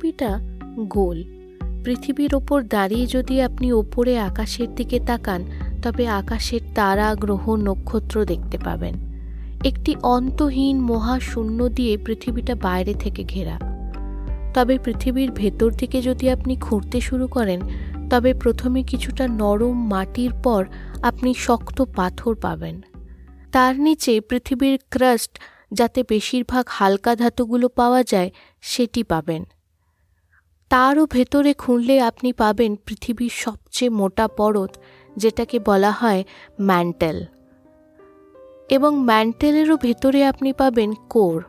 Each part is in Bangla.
পৃথিবীটা গোল। পৃথিবীর ওপর দাঁড়িয়ে যদি আপনি ওপরে আকাশের দিকে তাকান, তবে আকাশের তারা, গ্রহ, নক্ষত্র দেখতে পাবেন। একটি অন্তহীন মহাশূন্য দিয়ে পৃথিবীটা বাইরে থেকে ঘেরা। তবে পৃথিবীর ভেতর দিকে যদি আপনি খুঁড়তে শুরু করেন, তবে প্রথমে কিছুটা নরম মাটির পর আপনি শক্ত পাথর পাবেন। তার নিচে পৃথিবীর ক্রাস্ট, যাতে বেশিরভাগ হালকা ধাতুগুলো পাওয়া যায়, সেটি পাবেন। তারও ভেতরে খুঁড়লে আপনি পাবেন পৃথিবীর সবচেয়ে মোটা পরত, যেটাকে বলা হয় ম্যান্টেল। এবং ম্যান্টেলেরও ভেতরে আপনি পাবেন কোর।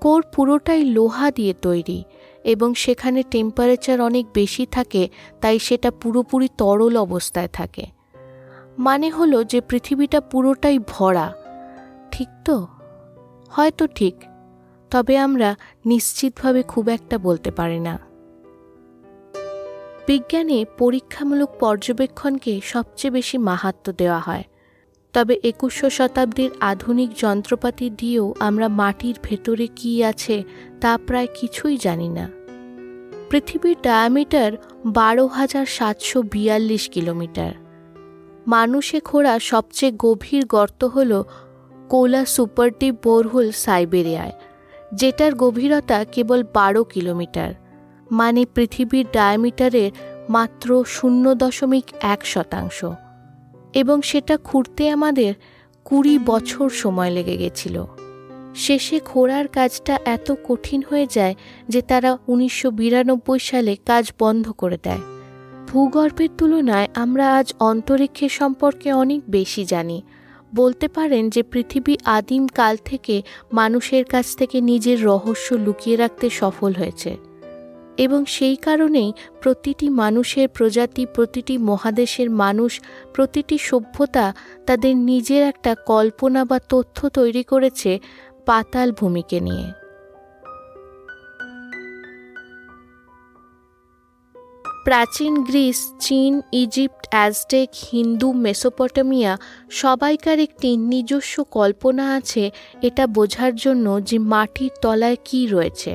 কোর পুরোটাই লোহা দিয়ে তৈরি, এবং সেখানে টেম্পারেচার অনেক বেশি থাকে, তাই সেটা পুরোপুরি তরল অবস্থায় থাকে। মানে হলো যে পৃথিবীটা পুরোটাই ভরা। ঠিক তো? হয়তো ঠিক। তবে আমরা নিশ্চিতভাবে খুব একটা বলতে পারি না। বিজ্ঞানে পরীক্ষামূলক পর্যবেক্ষণকে সবচেয়ে বেশি মাহাত্ম দেওয়া হয়। তবে একুশশো শতাব্দীর আধুনিক যন্ত্রপাতি দিয়েও আমরা মাটির ভেতরে কি আছে তা প্রায় কিছুই জানি না। পৃথিবীর ডায়ামিটার বারো হাজার সাতশো বিয়াল্লিশ কিলোমিটার। মানুষে খোঁড়া সবচেয়ে গভীর গর্ত হল কোলা সুপারটিপ বোরহুল সাইবেরিয়ায়। যেটার গভীরতা কেবল বারো কিলোমিটার মানে পৃথিবীর ডায়ামিটারের মাত্র শূন্য দশমিক এক শতাংশ। এবং সেটা খুঁড়তে আমাদের কুড়ি বছর সময় লেগে গেছিল। শেষে খোঁড়ার কাজটা এত কঠিন হয়ে যায় যে তারা উনিশশো বিরানব্বই সালে কাজ বন্ধ করে দেয়। ভূগর্ভের তুলনায় আমরা আজ অন্তরিক্ষের সম্পর্কে অনেক বেশি জানি। বলতে পারেন যে পৃথিবী আদিম কাল থেকে মানুষের কাছ থেকে নিজের রহস্য লুকিয়ে রাখতে সফল হয়েছে। এবং সেই কারণেই প্রতিটি মানুষের প্রজাতি, প্রতিটি মহাদেশের মানুষ, প্রতিটি সভ্যতা তাদের নিজের একটা কল্পনা বা তথ্য তৈরি করেছে পাতাল ভূমিকে নিয়ে। প্রাচীন গ্রিস, চীন, ইজিপ্ট, অ্যাজটেক, হিন্দু, মেসোপটেমিয়া সবাইকার একটি নিজস্ব কল্পনা আছে, এটা বোঝার জন্য যে মাটির তলায় কি রয়েছে।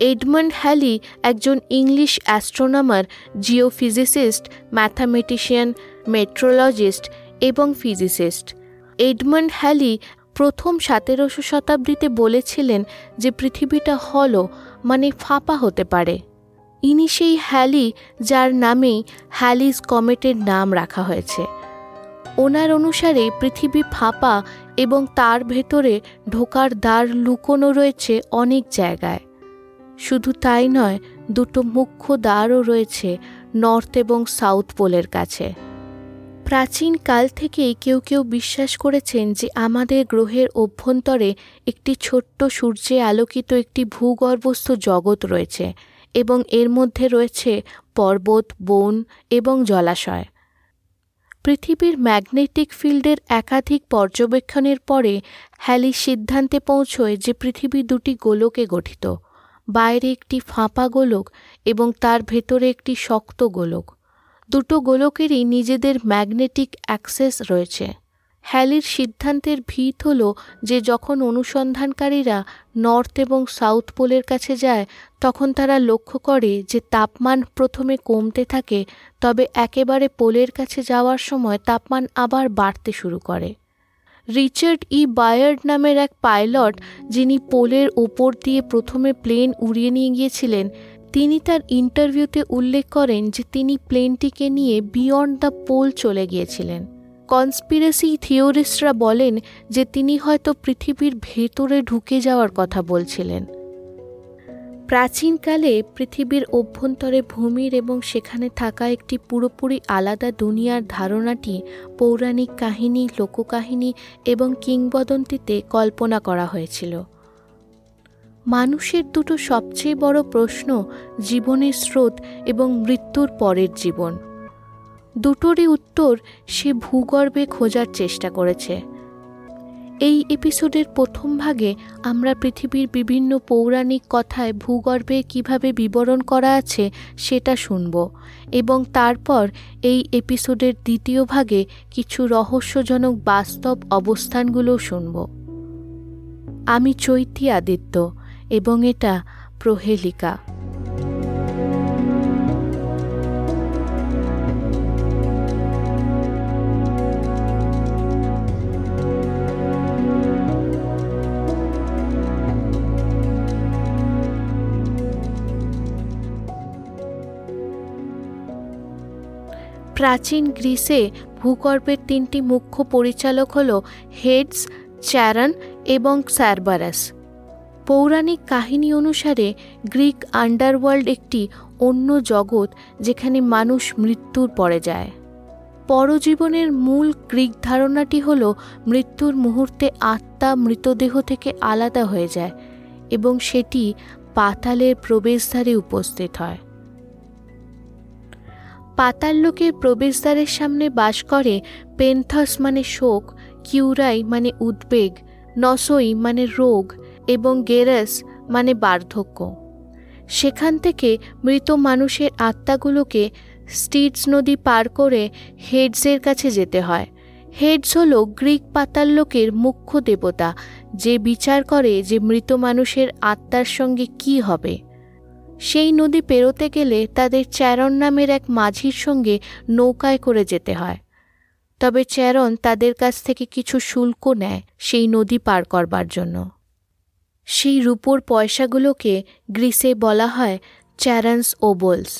এডমন্ড হ্যালি একজন English astronomer, geophysicist, mathematician, meteorologist এবং ফিজিসিস্ট। এডমন্ড হ্যালি প্রথম সতেরোশো শতাব্দীতে বলেছিলেন যে পৃথিবীটা হল মানে ফাঁপা হতে পারে। ইনি সেই হ্যালি যার নামেই হ্যালিস কমেটের নাম রাখা হয়েছে। ওনার অনুসারে পৃথিবী ফাঁপা এবং তার ভেতরে ঢোকার দ্বার লুকোনো রয়েছে অনেক জায়গায়। শুধু তাই নয়, দুটো মুখ্য দ্বারও রয়েছে নর্থ এবং সাউথ পোলের কাছে। প্রাচীন কাল থেকেই কেউ কেউ বিশ্বাস করেছেন যে আমাদের গ্রহের অভ্যন্তরে একটি ছোট্ট সূর্যে আলোকিত একটি ভূগর্ভস্থ জগৎ রয়েছে। এবং এর মধ্যে রয়েছে পর্বত, বন এবং জলাশয়। পৃথিবীর ম্যাগনেটিক ফিল্ডের একাধিক পর্যবেক্ষণের পরে হ্যালি সিদ্ধান্তে পৌঁছয় যে পৃথিবী দুটি গোলকে গঠিত, বাইরে একটি ফাঁপা গোলক এবং তার ভেতরে একটি শক্ত গোলক। দুটো গোলকেরই নিজেদের ম্যাগনেটিক অ্যাক্সেস রয়েছে। হ্যালির সিদ্ধান্তের ভিত হল যে যখন অনুসন্ধানকারীরা নর্থ এবং সাউথ পোলের কাছে যায়, তখন তারা লক্ষ্য করে যে তাপমান প্রথমে কমতে থাকে, তবে একেবারে পোলের কাছে যাওয়ার সময় তাপমান আবার বাড়তে শুরু করে। রিচার্ড ই. বায়ার্ড নামের এক পাইলট, যিনি পোলের ওপর দিয়ে প্রথমে প্লেন উড়িয়ে নিয়ে গিয়েছিলেন, তিনি তার ইন্টারভিউতে উল্লেখ করেন যে তিনি প্লেনটিকে নিয়ে বিয়ন্ড দ্য পোল চলে গিয়েছিলেন। কনস্পিরেসি থিওরিস্টরা বলেন যে তিনি হয়তো পৃথিবীর ভেতরে ঢুকে যাওয়ার কথা বলছিলেন। প্রাচীনকালে পৃথিবীর অভ্যন্তরে ভূমির এবং সেখানে থাকা একটি পুরোপুরি আলাদা দুনিয়ার ধারণাটি পৌরাণিক কাহিনী, লোককাহিনী এবং কিংবদন্তিতে কল্পনা করা হয়েছিল। মানুষের দুটো সবচেয়ে বড় প্রশ্ন জীবনের স্রোত এবং মৃত্যুর পরের জীবন। দুটোরই উত্তর সে ভূগর্ভে খোঁজার চেষ্টা করেছে। এই এপিসোডের প্রথম ভাগে আমরা পৃথিবীর বিভিন্ন পৌরাণিক কথায় ভূগর্ভে কীভাবে বিবরণ করা আছে সেটা শুনব এবং তারপর এই এপিসোডের দ্বিতীয় ভাগে কিছু রহস্যজনক বাস্তব অবস্থানগুলো শুনব। আমি চৈতি আদিত্য এবং এটা প্রহেলিকা। প্রাচীন গ্রিসে ভূগর্ভের তিনটি মুখ্য পরিচালক হল হেডস, চ্যারন এবং স্যারবারাস। পৌরাণিক কাহিনী অনুসারে গ্রিক আন্ডারওয়ার্ল্ড একটি অন্য জগৎ যেখানে মানুষ মৃত্যুর পরে যায়। পরজীবনের মূল গ্রিক ধারণাটি হল মৃত্যুর মুহূর্তে আত্মা মৃতদেহ থেকে আলাদা হয়ে যায় এবং সেটি পাতালের প্রবেশদ্বারে উপস্থিত হয়। পাতাল লোকের প্রবেশদ্বারের সামনে বাস করে পেন্থস মানে শোক, কিউরাই মানে উদ্বেগ, নসই মানে রোগ এবং গেরাস মানে বার্ধক্য। সেখান থেকে মৃত মানুষের আত্মাগুলোকে স্টিটস নদী পার করে হেডসের কাছে যেতে হয়। হেডস হল গ্রিক পাতাল লোকের মুখ্য দেবতা, যে বিচার করে যে মৃত মানুষের আত্মার সঙ্গে কি হবে। সেই নদী পেরোতে গেলে তাদের চ্যারন নামের এক মাঝির সঙ্গে নৌকায় করে যেতে হয়। তবে চ্যারন তাদের কাছ থেকে কিছু শুল্ক নেয় সেই নদী পার করবার জন্য। সেই রূপোর পয়সাগুলোকে গ্রিসে বলা হয় চ্যারান্স ওবলস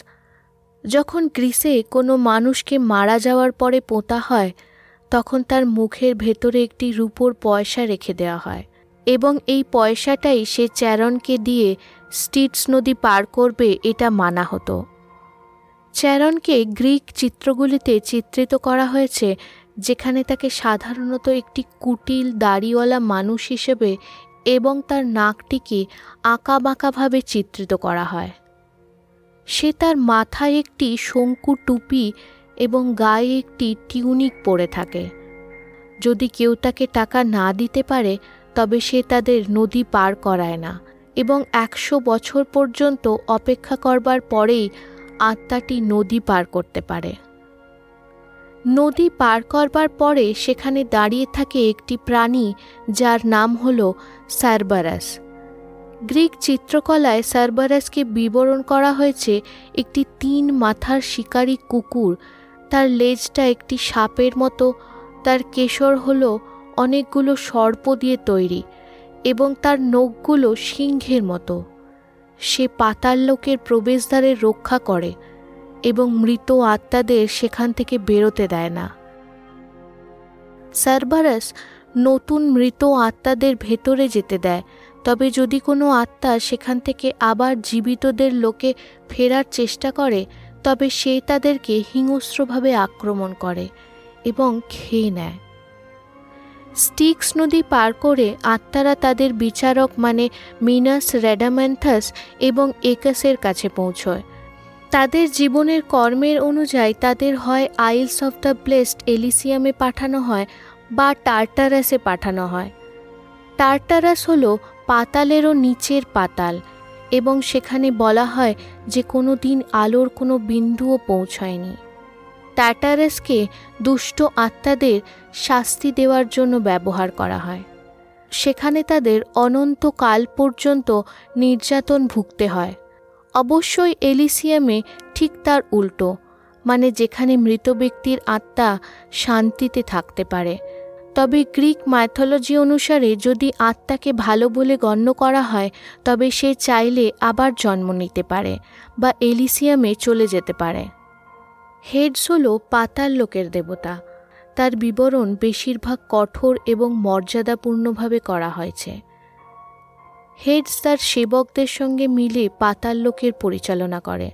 যখন গ্রিসে কোনো মানুষকে মারা যাওয়ার পরে পোঁতা হয়, তখন তার মুখের ভেতরে একটি রূপোর পয়সা রেখে দেওয়া হয় এবং এই পয়সাটাই সে চ্যারনকে দিয়ে স্টিটস নদী পার করবে এটা মানা হতো। চ্যারনকে গ্রিক চিত্রগুলিতে চিত্রিত করা হয়েছে, যেখানে তাকে সাধারণত একটি কুটিল দাড়িওয়ালা মানুষ হিসেবে এবং তার নাকটিকে আঁকাবাঁকাভাবে চিত্রিত করা হয়। সে তার মাথায় একটি শঙ্কু টুপি এবং গায়ে একটি টিউনিক পরে থাকে। যদি কেউ তাকে টাকা না দিতে পারে, তবে সে তাদের নদী পার করায় না। এবং একশো বছর পর্যন্ত অপেক্ষা করবার পরেই আত্মাটি নদী পার করতে পারে। নদী পার করবার পরে সেখানে দাঁড়িয়ে থাকে একটি প্রাণী যার নাম হল সারবারাস। গ্রিক চিত্রকলায় সারবারাসকে বিবরণ করা হয়েছে একটি তিন মাথার শিকারী কুকুর, তার লেজটা একটি সাপের মতো, তার কেশর হল অনেকগুলো সর্প দিয়ে তৈরি। এবং তার নখগুলো সিংহের মতো। সে পাতাল লোকের প্রবেশদ্বারে রক্ষা করে এবং মৃত আত্মাদের সেখান থেকে বেরোতে দেয় না। সারবারাস নতুন মৃত আত্মাদের ভেতরে যেতে দেয়, তবে যদি কোনো আত্মা সেখান থেকে আবার জীবিতদের লোকে ফেরার চেষ্টা করে, তবে সে তাদেরকে হিংস্রভাবে আক্রমণ করে এবং খেয়ে নেয়। স্টিক্স নদী পার করে আত্মারা তাদের বিচারক মানে মিনাস রেডাম্যান্থাস এবং একাসের কাছে পৌঁছয়। তাদের জীবনের কর্মের অনুযায়ী তাদের হয় আইলস অফ দ্য ব্লেসড এলিসিয়ামে পাঠানো হয় বা টার্টারাসে পাঠানো হয়। টার্টারাস হল পাতালেরও নিচের পাতাল এবং সেখানে বলা হয় যে কোনো দিন আলোর কোনো বিন্দুও পৌঁছায়নি। টাটারেসকে দুষ্ট আত্মাদের শাস্তি দেওয়ার জন্য ব্যবহার করা হয়। সেখানে তাদের অনন্তকাল পর্যন্ত নির্যাতন ভুগতে হয়। অবশ্যই এলিসিয়ামে ঠিক তার উল্টো মানে যেখানে মৃত ব্যক্তির আত্মা শান্তিতে থাকতে পারে। তবে গ্রিক মাইথোলজি অনুসারে যদি আত্মাকে ভালো বলে গণ্য করা হয়, তবে সে চাইলে আবার জন্ম নিতে পারে বা এলিসিয়ামে চলে যেতে পারে। হেডস হল পাতাল লোকের দেবতা। তার বিবরণ বেশিরভাগ কঠোর এবং মর্যাদাপূর্ণভাবে করা হয়েছে। হেডস তার সেবকদের সঙ্গে মিলে পাতাল লোকের পরিচালনা করে।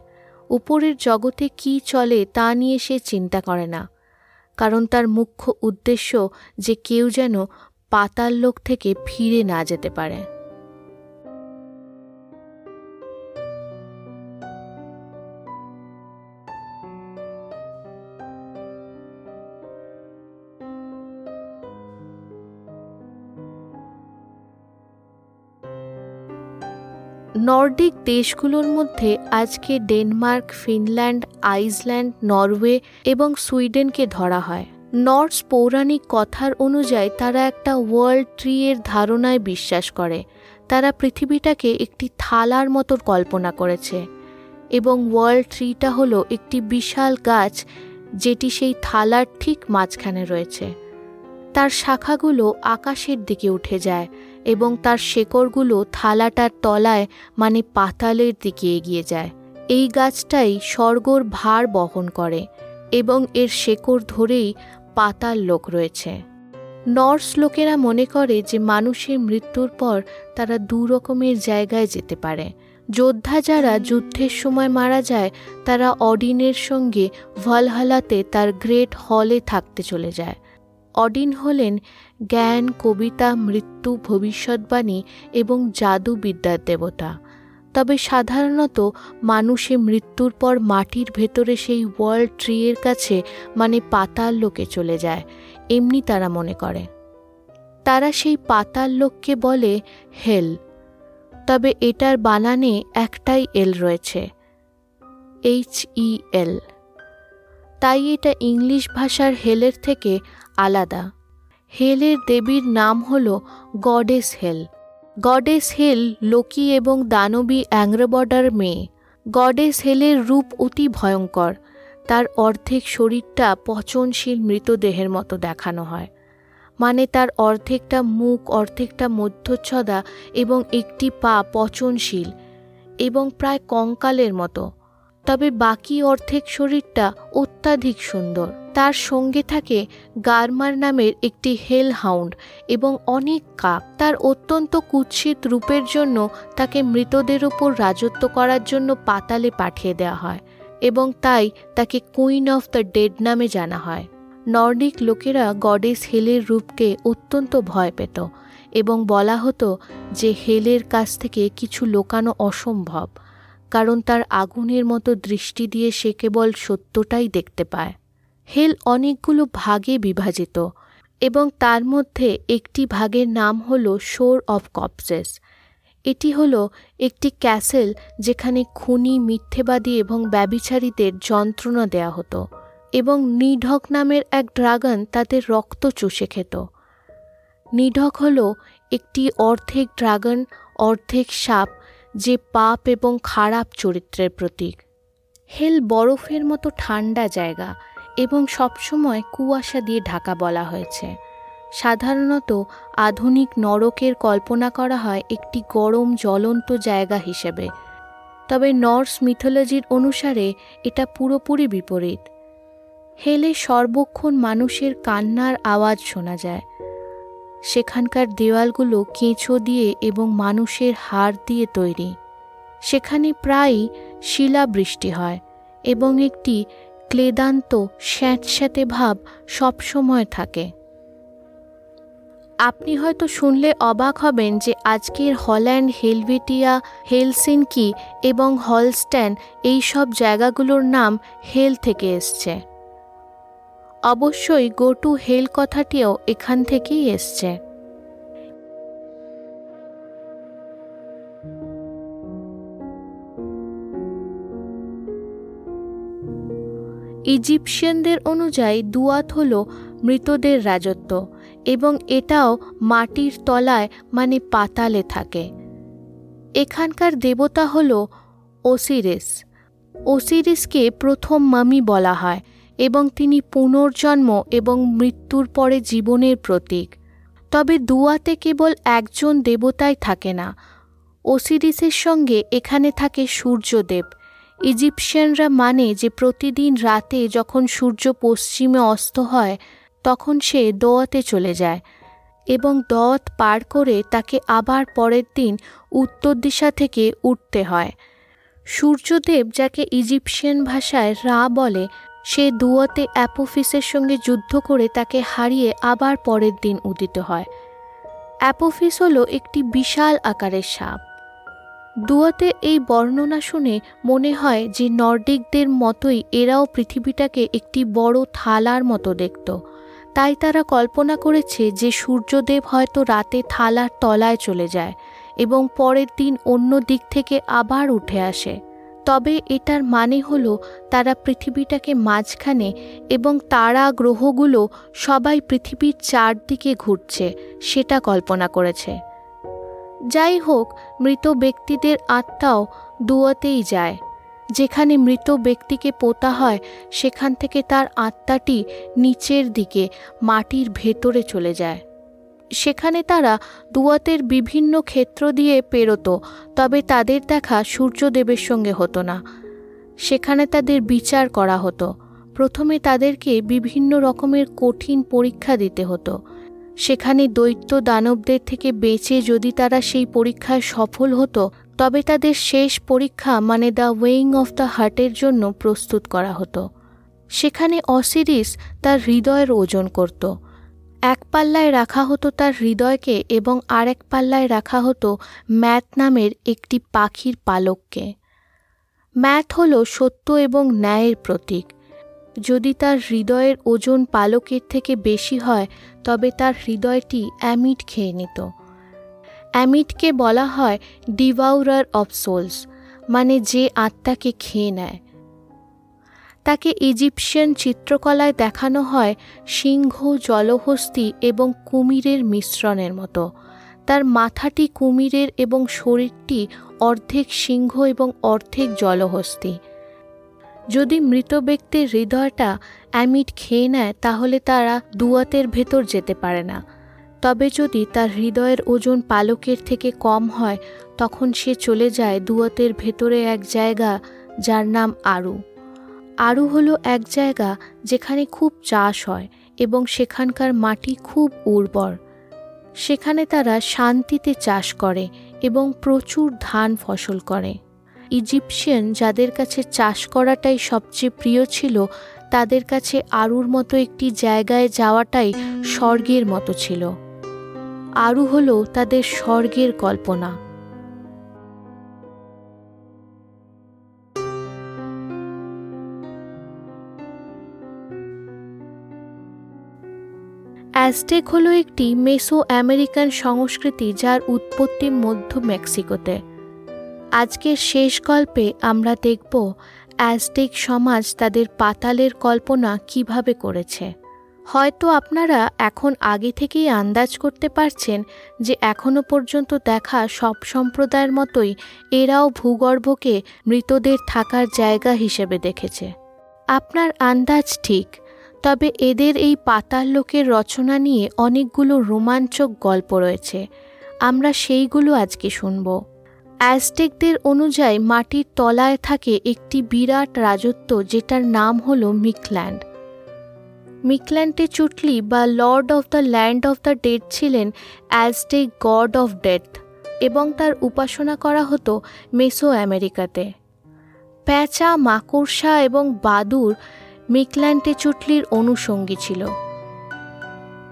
উপরের জগতে কি চলে তা নিয়ে সে চিন্তা করে না। কারণ তার মুখ্য উদ্দেশ্য যে কেউ যেন পাতাল লোক থেকে ফিরে না যেতে পারে। নর্ডিক দেশগুলোর মধ্যে আজকে ডেনমার্ক, ফিনল্যান্ড, আইসল্যান্ড, নরওয়ে এবং সুইডেনকে ধরা হয়। নর্স পৌরাণিক কথার অনুযায়ী তারা একটা ওয়ার্ল্ড ট্রি এর ধারণায় বিশ্বাস করে। তারা পৃথিবীটাকে একটি থালার মতো কল্পনা করেছে এবং ওয়ার্ল্ড ট্রিটা হলো একটি বিশাল গাছ যেটি সেই থালার ঠিক মাঝখানে রয়েছে। তার শাখাগুলো আকাশের দিকে উঠে যায় এবং তার শেকড়গুলো থালাটার তলায় মানে পাতালের দিকে এগিয়ে যায়। এই গাছটাই স্বর্গর ভার বহন করে এবং এর শেকড় ধরেই পাতাল লোক রয়েছে। নর্স লোকেরা মনে করে যে মানুষের মৃত্যুর পর তারা দু রকমের জায়গায় যেতে পারে। যোদ্ধা যারা যুদ্ধের সময় মারা যায়, তারা অডিনের সঙ্গে ভলহালাতে তার গ্রেট হলে থাকতে চলে যায়। অডিন হলেন জ্ঞান, কবিতা, মৃত্যু, ভবিষ্যৎবাণী এবং জাদুবিদ্যার দেবতা। তবে সাধারণত মানুষে মৃত্যুর পর মাটির ভেতরে সেই ওয়ার্ল্ড ট্রিয়ের কাছে মানে পাতাল লোকে চলে যায়, এমনি তারা মনে করে। তারা সেই পাতাল লোককে বলে হেল। তবে এটার বানানে একটাই এল রয়েছে, এইচ ই এল। তাই এটা ইংলিশ ভাষার হেলের থেকে আলাদা। হেলের দেবীর নাম হল goddess Hel. Goddess Hel Loki এবং দানবী অ্যাংরবডার মেয়ে। গডেস হেলের রূপ অতি ভয়ঙ্কর। তার অর্ধেক শরীরটা পচনশীল মৃতদেহের মতো দেখানো হয়। মানে তার অর্ধেকটা মুখ, অর্ধেকটা মধ্যচ্ছদা এবং একটি পা পচনশীল এবং প্রায় কঙ্কালের মতো। তবে বাকি অর্ধেক শরীরটা অত্যাধিক সুন্দর। তার সঙ্গে থাকে গারমার নামের একটি হেল হাউন্ড এবং অনেক কাক। তার অত্যন্ত কুৎসিত রূপের জন্য তাকে মৃতদের ওপর রাজত্ব করার জন্য পাতালে পাঠিয়ে দেওয়া হয় এবং তাই তাকে কুইন অফ দ্য ডেড নামে জানা হয়। নর্ডিক লোকেরা গডেস হেলের রূপকে অত্যন্ত ভয় পেত এবং বলা হতো যে হেলের কাছ থেকে কিছু লোকানো অসম্ভব, কারণ তার আগুনের মতো দৃষ্টি দিয়ে সে কেবল সত্যটাই দেখতে পায়। হেল অনেকগুলো ভাগে বিভাজিত এবং তার মধ্যে একটি ভাগের নাম হল শোর অফ কপসেস। এটি হল একটি ক্যাসেল যেখানে খুনি, মিথ্যেবাদী এবং ব্যবিচারীদের যন্ত্রণা দেয়া হতো এবং নিঢক নামের এক ড্রাগন তাদের রক্ত চুষে খেত। নিঢক হল একটি অর্ধেক ড্রাগন, অর্ধেক সাপ যে পাপ এবং খারাপ চরিত্রের প্রতীক। হেল বরফের মতো ঠান্ডা জায়গা এবং সবসময় কুয়াশা দিয়ে ঢাকা বলা হয়েছে। সাধারণত আধুনিক নরকের কল্পনা করা হয় একটি গরম, জ্বলন্ত জায়গা হিসেবে। তবে নর্স মিথোলজির অনুসারে এটা পুরোপুরি বিপরীত। হেলে সর্বক্ষণ মানুষের কান্নার আওয়াজ শোনা যায়। সেখানকার দেওয়ালগুলো কেঁচো দিয়ে এবং মানুষের হাড় দিয়ে তৈরি। সেখানে প্রায়ই শিলাবৃষ্টি হয় এবং একটি ক্লেদান্ত, স্যাঁতস্যাঁতে ভাব সবসময় থাকে। আপনি হয়তো শুনলে অবাক হবেন যে আজকের হল্যান্ড, হেলভেটিয়া হেলসিনকি এবং হলস্ট্যান এই সব জায়গাগুলোর নাম হেল থেকে এসছে। অবশ্যই গো টু হেল কথাটিও এখান থেকেই এসছে। ইজিপশিয়ানদের অনুযায়ী দুয়াত হল মৃতদের রাজত্ব এবং এটাও মাটির তলায় মানে পাতালে থাকে। এখানকার দেবতা হল ওসিরিস। ওসিরিসকে প্রথম মামি বলা হয় এবং তিনি পুনর্জন্ম এবং মৃত্যুর পরে জীবনের প্রতীক। তবে দুয়াতে কেবল একজন দেবতাই থাকে না। ওসিরিসের সঙ্গে এখানে থাকে সূর্যদেব। ইজিপশিয়ানরা মানে যে প্রতিদিন রাতে যখন সূর্য পশ্চিমে অস্ত হয়, তখন সে দোয়াতে চলে যায় এবং দত পার করে তাকে আবার পরের দিন উত্তর দিশা থেকে উঠতে হয়। সূর্যদেব যাকে ইজিপশিয়ান ভাষায় রা বলে, সে দুয়তে অ্যাপোফিসের সঙ্গে যুদ্ধ করে তাকে হারিয়ে আবার পরের দিন উদিত হয়। অ্যাপোফিস হল একটি বিশাল আকারের সাপ। দুয়াতে এই বর্ণনা শুনে মনে হয় যে নর্ডিকদের মতোই এরাও পৃথিবীটাকে একটি বড় থালার মতো দেখত। তাই তারা কল্পনা করেছে যে সূর্যদেব হয়তো রাতে থালার তলায় চলে যায় এবং পরের দিন অন্য দিক থেকে আবার উঠে আসে। তবে এটার মানে হল তারা পৃথিবীটাকে মাঝখানে এবং তারা গ্রহগুলো সবাই পৃথিবীর চারদিকে ঘুরছে, সেটা কল্পনা করেছে। যাই হোক, মৃত ব্যক্তিদের আত্মাও দুয়াতেই যায়। যেখানে মৃত ব্যক্তিকে পোতা হয়, সেখান থেকে তার আত্মাটি নিচের দিকে, মাটির ভেতরে চলে যায়। সেখানে তারা দুয়াতের বিভিন্ন ক্ষেত্র দিয়ে পেরোত, তবে তাদের দেখা সূর্যদেবের সঙ্গে হতো না। সেখানে তাদের বিচার করা হতো। প্রথমে তাদেরকে বিভিন্ন রকমের কঠিন পরীক্ষা দিতে হতো। সেখানে দৈত্য দানবদের থেকে বেঁচে যদি তারা সেই পরীক্ষায় সফল হতো, তবে তাদের শেষ পরীক্ষা মানে দ্য ওয়েইং অফ দ্য হার্টের জন্য প্রস্তুত করা হতো। সেখানে অসিরিস তার হৃদয়ের ওজন করত। এক পাল্লায় রাখা হতো তার হৃদয়কে এবং আরেক পাল্লায় রাখা হতো ম্যাথ নামের একটি পাখির পালককে। ম্যাথ হল সত্য এবং ন্যায়ের প্রতীক। যদি তার হৃদয়ের ওজন পালকের থেকে বেশি হয়, তবে তার হৃদয়টি অ্যামিট খেয়ে নিত। অ্যামিটকে বলা হয় ডিভাউরার অফ সোলস মানে যে আত্মাকে খেয়ে নেয়। তাকে ইজিপশিয়ান চিত্রকলায় দেখানো হয় সিংহ, জলহস্তি এবং কুমিরের মিশ্রণের মতো। তার মাথাটি কুমিরের এবং শরীরটি অর্ধেক সিংহ এবং অর্ধেক জলহস্তি। যদি মৃত ব্যক্তির হৃদয়টা অ্যামিড খেয়ে নেয়, তাহলে তারা দুয়াতের ভেতর যেতে পারে না। তবে যদি তার হৃদয়ের ওজন পালকের থেকে কম হয়, তখন সে চলে যায় দুয়াতের ভেতরে এক জায়গা যার নাম আরু। আরু হলো এক জায়গা যেখানে খুব চাষ হয় এবং সেখানকার মাটি খুব উর্বর। সেখানে তারা শান্তিতে চাষ করে এবং প্রচুর ধান ফসল করে। ইজিপশিয়ান যাদের কাছে চাষ করাটাই সবচেয়ে প্রিয় ছিল, তাদের কাছে আরুর মতো একটি জায়গায় যাওয়াটাই স্বর্গের মতো ছিল। আরু হল তাদের স্বর্গের কল্পনা। অ্যাজটেক হল একটি মেসো আমেরিকান সংস্কৃতি যার উৎপত্তি মধ্য মেক্সিকোতে। আজকের শেষ গল্পে আমরা দেখব অ্যাজটেক সমাজ তাদের পাতালের কল্পনা কীভাবে করেছে। হয়তো আপনারা এখন আগে থেকেই আন্দাজ করতে পারছেন যে এখনও পর্যন্ত দেখা সব সম্প্রদায়ের মতোই এরাও ভূগর্ভকে মৃতদের থাকার জায়গা হিসেবে দেখেছে। আপনার আন্দাজ ঠিক, তবে এদের এই পাতাল লোকের রচনা নিয়ে অনেকগুলো রোমাঞ্চক গল্প রয়েছে। আমরা সেইগুলো আজকে শুনব। অ্যাজটেকদের অনুযায়ী মাটির তলায় থাকে একটি বিরাট রাজত্ব যেটার নাম হল মিকল্যান্ড। মিকল্যান্ডে চুটলি বা lord of the land of the dead ছিলেন অ্যাজটেক গড অফ ডেথ এবং তার উপাসনা করা হতো মেসো আমেরিকাতে প্যাঁচা, মাকড়সা এবং বাদুর মিকল্যান্ডে চুটলির অনুষঙ্গী ছিল।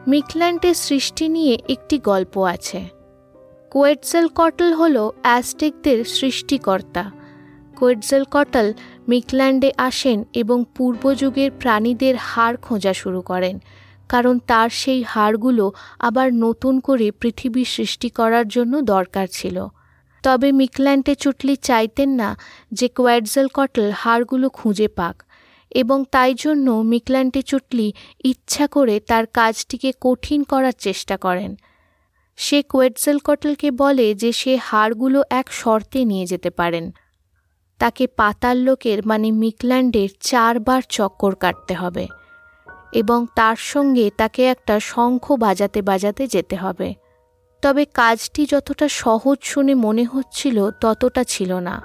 মিকল্যান্ডের সৃষ্টি নিয়ে একটি গল্প আছে। কোয়েটজেল কটল হল অ্যাস্টেকদের সৃষ্টিকর্তা। কোয়েটজেল কটল মিকল্যান্ডে আসেন এবং পূর্বযুগের প্রাণীদের হাড় খোঁজা শুরু করেন, কারণ তার সেই হাড়গুলো আবার নতুন করে পৃথিবী সৃষ্টি করার জন্য দরকার ছিল। তবে মিকল্যান্ডে চুটলি চাইতেন না যে কোয়েটজেল কটল হাড়গুলো খুঁজে পাক, এবং তাই জন্য মিকল্যান্টে চুটলি ইচ্ছা করে তার কাজটিকে কঠিন করার চেষ্টা করেন। সে কোয়েটজেল কটলকে বলে যে সে হাড়গুলো এক শর্তে নিয়ে যেতে পারেন। তাকে পাতাল লোকের মানে মিকল্যান্ডের চারবার চক্কর কাটতে হবে এবং তার সঙ্গে তাকে একটা শঙ্খ বাজাতে বাজাতে যেতে হবে। তবে কাজটি যতটা সহজ শুনে মনে হচ্ছিল ততটা ছিল না।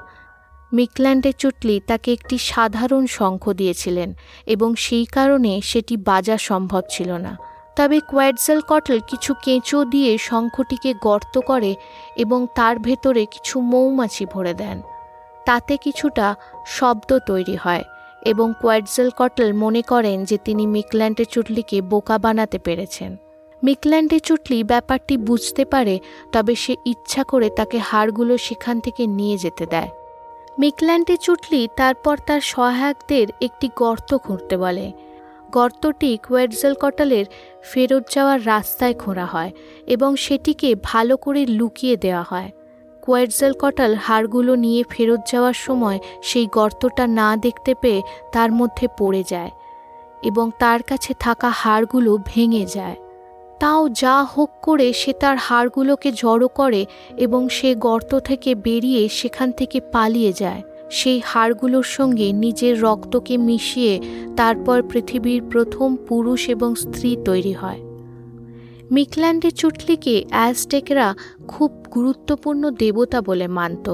মিকল্যান্ডে চুটলি তাকে একটি সাধারণ শঙ্খ দিয়েছিলেন এবং সেই কারণে সেটি বাজা সম্ভব ছিল না। তবে কোয়াডজেল কটল কিছু কেঁচো দিয়ে শঙ্খটিকে গর্ত করে এবং তার ভেতরে কিছু মৌমাছি ভরে দেন। তাতে কিছুটা শব্দ তৈরি হয় এবং কোয়াডজেল কটল মনে করেন যে তিনি মিকল্যান্ডে চুটলিকে বোকা বানাতে পেরেছেন। মিকল্যান্ডে চুটলি ব্যাপারটি বুঝতে পারে, তবে সে ইচ্ছা করে তাকে হাড়গুলো সেখান থেকে নিয়ে যেতে দেয়। মিকল্যান্ডে চুটলি তারপর তার সহায়কদের একটি গর্ত খুঁড়তে বলে। গর্তটি কোয়েটজেল কটালের ফেরত যাওয়ার রাস্তায় খোঁড়া হয় এবং সেটিকে ভালো করে লুকিয়ে দেওয়া হয়। কোয়েটজেল কটাল হাড়গুলো নিয়ে ফেরত যাওয়ার সময় সেই গর্তটা না দেখতে পেয়ে তার মধ্যে পড়ে যায় এবং তার কাছে থাকা হাড়গুলো ভেঙে যায়। তাও যা হোক করে সে তার হাড়গুলোকে জড়ো করে এবং সে গর্ত থেকে বেরিয়ে সেখান থেকে পালিয়ে যায়। সেই হাড়গুলোর সঙ্গে নিজের রক্তকে মিশিয়ে তারপর পৃথিবীর প্রথম পুরুষ এবং স্ত্রী তৈরি হয়। মিকল্যান্ডে চুটলিকে অ্যাজটেকরা খুব গুরুত্বপূর্ণ দেবতা বলে মানত,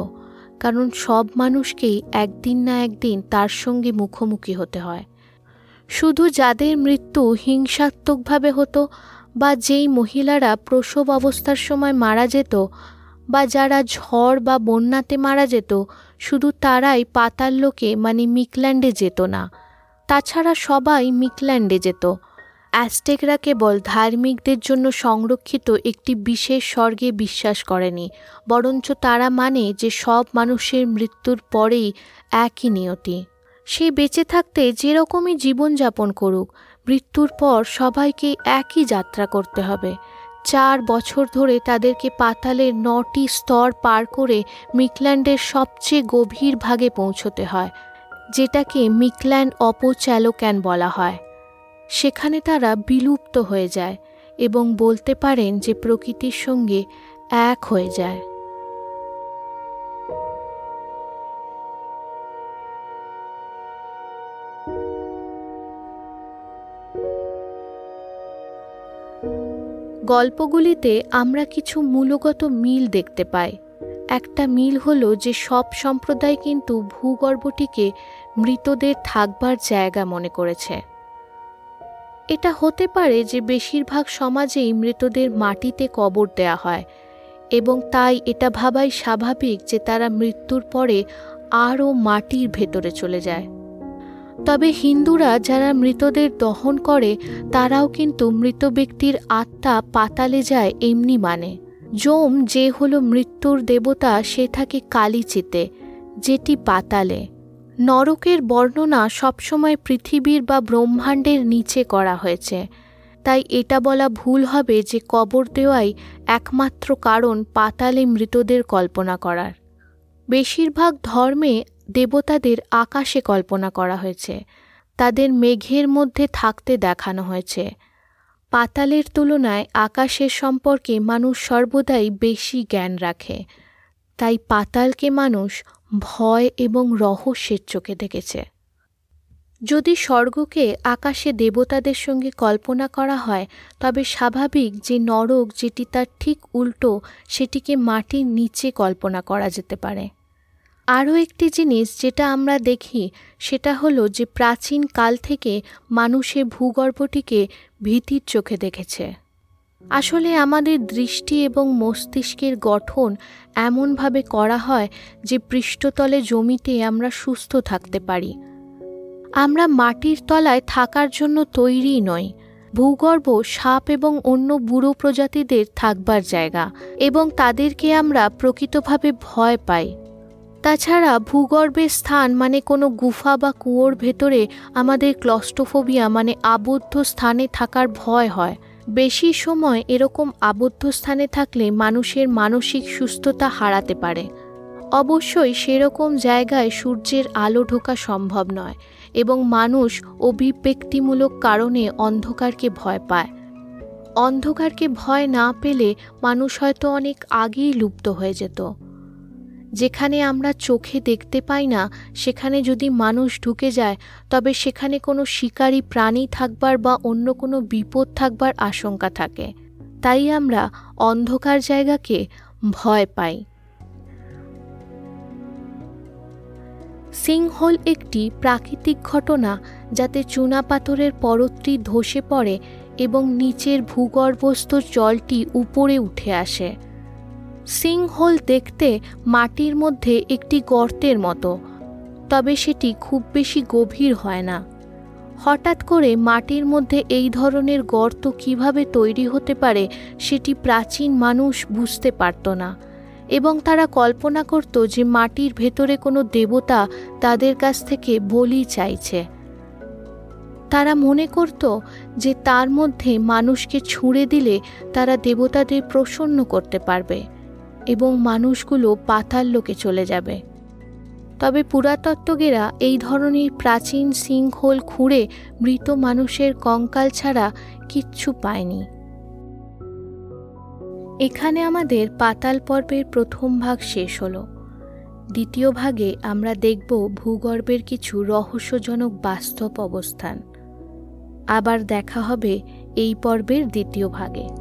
কারণ সব মানুষকেই একদিন না একদিন তার সঙ্গে মুখোমুখি হতে হয়। শুধু যাদের মৃত্যু হিংসাত্মকভাবে হতো বা যেই মহিলারা প্রসব অবস্থার সময় মারা যেত বা যারা ঝড় বা বন্যাতে মারা যেত, শুধু তারাই পাতাল লোকে মানে মিকল্যান্ডে যেত না। তাছাড়া সবাই মিকল্যান্ডে যেত। অ্যাস্টেকরা কেবল ধার্মিকদের জন্য সংরক্ষিত একটি বিশেষ স্বর্গে বিশ্বাস করেনি, বরঞ্চ তারা মানে যে সব মানুষের মৃত্যুর পরেই একই নিয়তি। সে বেঁচে থাকতে যেরকমই জীবনযাপন করুক, মৃত্যুর পর সবাইকে একই যাত্রা করতে হবে। চার বছর ধরে তাদেরকে পাতালের নটি স্তর পার করে মিকল্যান্ডের সবচেয়ে গভীর ভাগে পৌঁছতে হয়, যেটাকে মিকল্যান্ড অপচ্যালোক্যান বলা হয়। সেখানে তারা বিলুপ্ত হয়ে যায় এবং বলতে পারেন যে প্রকৃতির সঙ্গে এক হয়ে যায়। গল্পগুলিতে আমরা কিছু মূলগত মিল দেখতে পাই। একটা মিল হলো যে সব সম্প্রদায় কিন্তু ভূগর্ভটিকে মৃতদের থাকবার জায়গা মনে করেছে। এটা হতে পারে যে বেশিরভাগ সমাজেই মৃতদের মাটিতে কবর দেয়া হয় এবং তাই এটা ভাবাই স্বাভাবিক যে তারা মৃত্যুর পরে আরও মাটির ভেতরে চলে যায়। তবে হিন্দুরা যারা মৃতদের দহন করে, তারাও কিন্তু মৃত ব্যক্তির আত্মা পাতালে যায় এমনি মানে। যোম যে হলো মৃত্যুর দেবতা, সে থাকে কালীচিতে, যেটি পাতালে। নরকের বর্ণনা সবসময় পৃথিবীর বা ব্রহ্মাণ্ডের নিচে করা হয়েছে। তাই এটা বলা ভুল হবে যে কবর দেওয়াই একমাত্র কারণ পাতালে মৃতদের কল্পনা করার। বেশিরভাগ ধর্মে দেবতাদের আকাশে কল্পনা করা হয়েছে। তাদের মেঘের মধ্যে থাকতে দেখানো হয়েছে। পাতালের তুলনায় আকাশের সম্পর্কে মানুষ সর্বদাই বেশি জ্ঞান রাখে। তাই পাতালকে মানুষ ভয় এবং রহস্যের চোখে দেখেছে। যদি স্বর্গকে আকাশে দেবতাদের সঙ্গে কল্পনা করা হয়, তবে স্বাভাবিক যে নরক যেটি তার ঠিক উল্টো, সেটিকে মাটির নিচে কল্পনা করা যেতে পারে। আরও একটি জিনিস যেটা আমরা দেখি, সেটা হলো যে প্রাচীন কাল থেকে মানুষে ভূগর্ভটিকে ভীতির চোখে দেখেছে। আসলে আমাদের দৃষ্টি এবং মস্তিষ্কের গঠন এমনভাবে করা হয় যে পৃষ্ঠতলে জমিতে আমরা সুস্থ থাকতে পারি। আমরা মাটির তলায় থাকার জন্য তৈরি নই। ভূগর্ভ সাপ এবং অন্য বুড়ো প্রজাতিদের থাকবার জায়গা এবং তাদেরকে আমরা প্রকৃতভাবে ভয় পাই। তাছাড়া ভূগর্ভের স্থান মানে কোনো গুফা বা কুয়োর ভেতরে আমাদের ক্লস্টোফোবিয়া মানে আবদ্ধ স্থানে থাকার ভয় হয়। বেশি সময় এরকম আবদ্ধ স্থানে থাকলে মানুষের মানসিক সুস্থতা হারাতে পারে। অবশ্যই সেরকম জায়গায় সূর্যের আলো ঢোকা সম্ভব নয় এবং মানুষ অভিব্যক্তিমূলক কারণে অন্ধকারকে ভয় পায়। অন্ধকারকে ভয় না পেলে মানুষ হয়তো অনেক আগেই লুপ্ত হয়ে যেত। যেখানে আমরা চোখে দেখতে পাই না, সেখানে যদি মানুষ ঢুকে যায়, তবে সেখানে কোনো শিকারী প্রাণী থাকবার বা অন্য কোনো বিপদ থাকবার আশঙ্কা থাকে। তাই আমরা অন্ধকার জায়গাকে ভয় পাই। সিংহল একটি প্রাকৃতিক ঘটনা যাতে চুনাপাথরের পরতটি ধসে পড়ে এবং নিচের ভূগর্ভস্থ জলটি উপরে উঠে আসে। সিংহোল দেখতে মাটির মধ্যে একটি গর্তের মতো, তবে সেটি খুব বেশি গভীর হয় না। হঠাৎ করে মাটির মধ্যে এই ধরনের গর্ত কীভাবে তৈরি হতে পারে সেটি প্রাচীন মানুষ বুঝতে পারত না, এবং তারা কল্পনা করত যে মাটির ভেতরে কোনো দেবতা তাদের কাছ থেকে বলি চাইছে। তারা মনে করত যে তার মধ্যে মানুষকে ছুঁড়ে দিলে তারা দেবতাদের প্রসন্ন করতে পারবে। এবং মানুষগুলো পাতাল লোকে চলে যাবে। তবে পুরাতত্ত্বজ্ঞেরা এই ধরনের প্রাচীন সিংহোল খুঁড়ে মৃত মানুষের কঙ্কাল ছাড়া কিচ্ছু পায়নি। এখানে আমাদের পাতাল পর্বের প্রথম ভাগ শেষ হলো। দ্বিতীয় ভাগে আমরা দেখব ভূগর্ভের কিছু রহস্যজনক বাস্তব অবস্থান। আবার দেখা হবে এই পর্বের দ্বিতীয় ভাগে।